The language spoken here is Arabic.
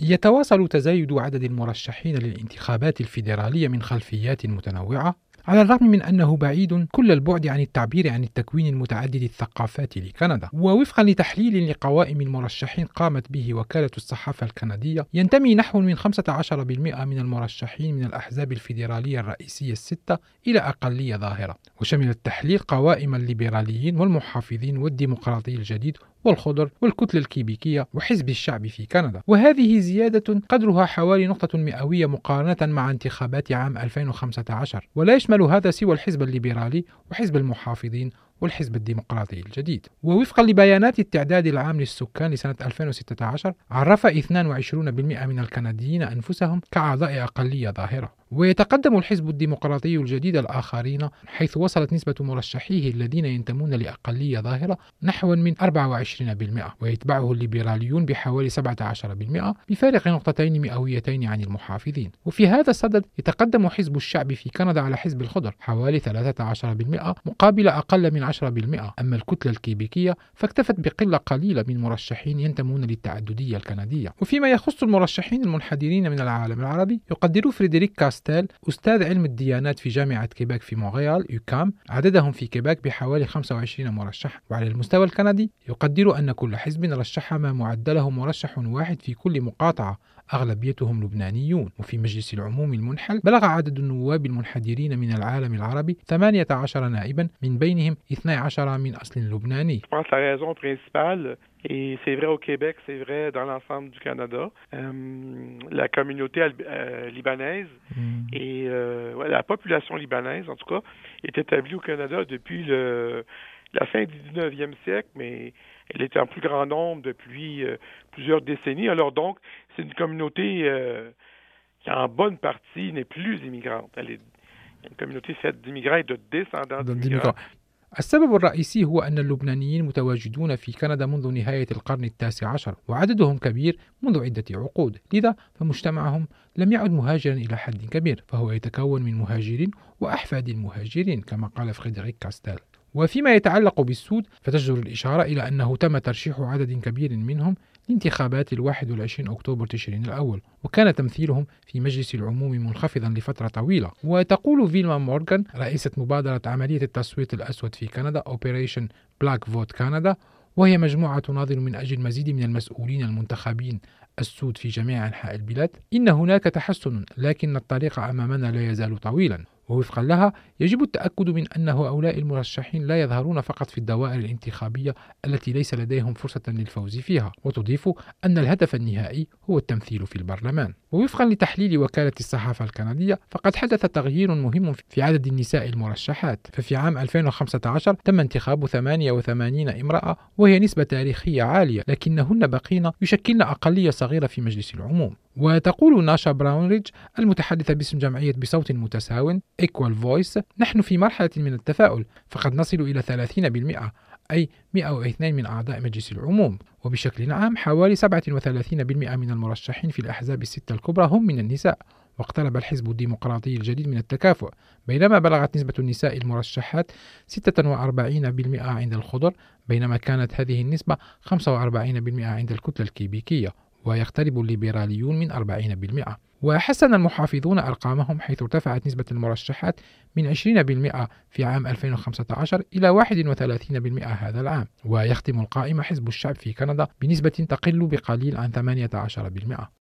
يتواصل تزايد عدد المرشحين للانتخابات الفيدرالية من خلفيات متنوعة على الرغم من أنه بعيد كل البعد عن التعبير عن التكوين المتعدد الثقافات لكندا. ووفقا لتحليل لقوائم المرشحين قامت به وكالة الصحافة الكندية ينتمي نحو من 15% من المرشحين من الأحزاب الفيدرالية الرئيسية الستة إلى أقلية ظاهرة. وشمل التحليل قوائم الليبراليين والمحافظين والديمقراطي الجديد والخضر والكتلة الكيبيكية وحزب الشعب في كندا. وهذه زيادة قدرها حوالي نقطة مئوية مقارنة مع انتخابات عام 2015 ولا يشمل هذا سوى الحزب الليبرالي وحزب المحافظين والحزب الديمقراطي الجديد. ووفقا لبيانات التعداد العام للسكان لسنة 2016 عرف 22% من الكنديين أنفسهم كأعضاء أقلية ظاهرة. ويتقدم الحزب الديمقراطي الجديد الآخرين حيث وصلت نسبة مرشحيه الذين ينتمون لأقلية ظاهرة نحو من 24% ويتبعه الليبراليون بحوالي 17% بفارق نقطتين مئويتين عن المحافظين. وفي هذا الصدد يتقدم حزب الشعب في كندا على حزب الخضر حوالي 13% مقابل أقل من 10% أما الكتلة الكيبيكية فاكتفت بقلة قليلة من مرشحين ينتمون للتعددية الكندية. وفيما يخص المرشحين المنحدرين من العالم العربي يقدر فريدريك كاس كاستيل أستاذ علم الديانات في جامعة كيبك في مونريال UQAM عددهم في كيبك بحوالي 25 مرشح. وعلى المستوى الكندي يقدر أن كل حزب رشح ما معدله مرشح واحد في كل مقاطعة أغلبيتهم لبنانيون. وفي مجلس العموم المنحل بلغ عدد النواب المنحدرين من العالم العربي 18 نائبا من بينهم 12 من أصل لبناني Et c'est vrai au Québec, c'est vrai dans l'ensemble du Canada. Euh, la communauté euh, libanaise mm. et euh, ouais, la population libanaise, en tout cas, est établie au Canada depuis le, la fin du 19e siècle, mais elle est en plus grand nombre depuis euh, plusieurs décennies. Alors donc, c'est une communauté euh, qui en bonne partie n'est plus immigrante. Elle est une communauté faite d'immigrants et de descendants d'immigrants السبب الرئيسي هو أن اللبنانيين متواجدون في كندا منذ نهاية القرن التاسع عشر وعددهم كبير منذ عدة عقود. لذا فمجتمعهم لم يعد مهاجرا إلى حد كبير فهو يتكون من مهاجرين وأحفاد المهاجرين كما قال فريدريك كاستيل. وفيما يتعلق بالسود فتجدر الإشارة إلى أنه تم ترشيح عدد كبير منهم لانتخابات الواحد والعشرين أكتوبر تشرين الأول وكان تمثيلهم في مجلس العموم منخفضا لفترة طويلة. وتقول فيلما مورغان رئيسة مبادرة عملية التصويت الأسود في كندا Operation Black Vote Canada وهي مجموعة تناضل من أجل مزيد من المسؤولين المنتخبين السود في جميع أنحاء البلاد إن هناك تحسن لكن الطريق أمامنا لا يزال طويلا. ووفقا لها يجب التأكد من أن هؤلاء المرشحين لا يظهرون فقط في الدوائر الانتخابية التي ليس لديهم فرصة للفوز فيها وتضيف أن الهدف النهائي هو التمثيل في البرلمان. ووفقا لتحليل وكالة الصحافة الكندية فقد حدث تغيير مهم في عدد النساء المرشحات. ففي عام 2015 تم انتخاب 88 امرأة وهي نسبة تاريخية عالية لكنهن بقين يشكلن أقلية صغيرة في مجلس العموم. وتقول ناشا براونريدج المتحدثة باسم جمعية بصوت متساو Equal Voice نحن في مرحلة من التفاؤل فقد نصل إلى 30% أي 102 من أعضاء مجلس العموم. وبشكل عام حوالي 37% من المرشحين في الأحزاب الستة الكبرى هم من النساء. واقترب الحزب الديمقراطي الجديد من التكافؤ. بينما بلغت نسبة النساء المرشحات 46% عند الخضر بينما كانت هذه النسبة 45% عند الكتلة الكيبيكية. ويقترب الليبراليون من 40% وحسن المحافظون أرقامهم حيث ارتفعت نسبة المرشحات من 20% في عام 2015 إلى 31% هذا العام. ويختم القائمة حزب الشعب في كندا بنسبة تقل بقليل عن 18%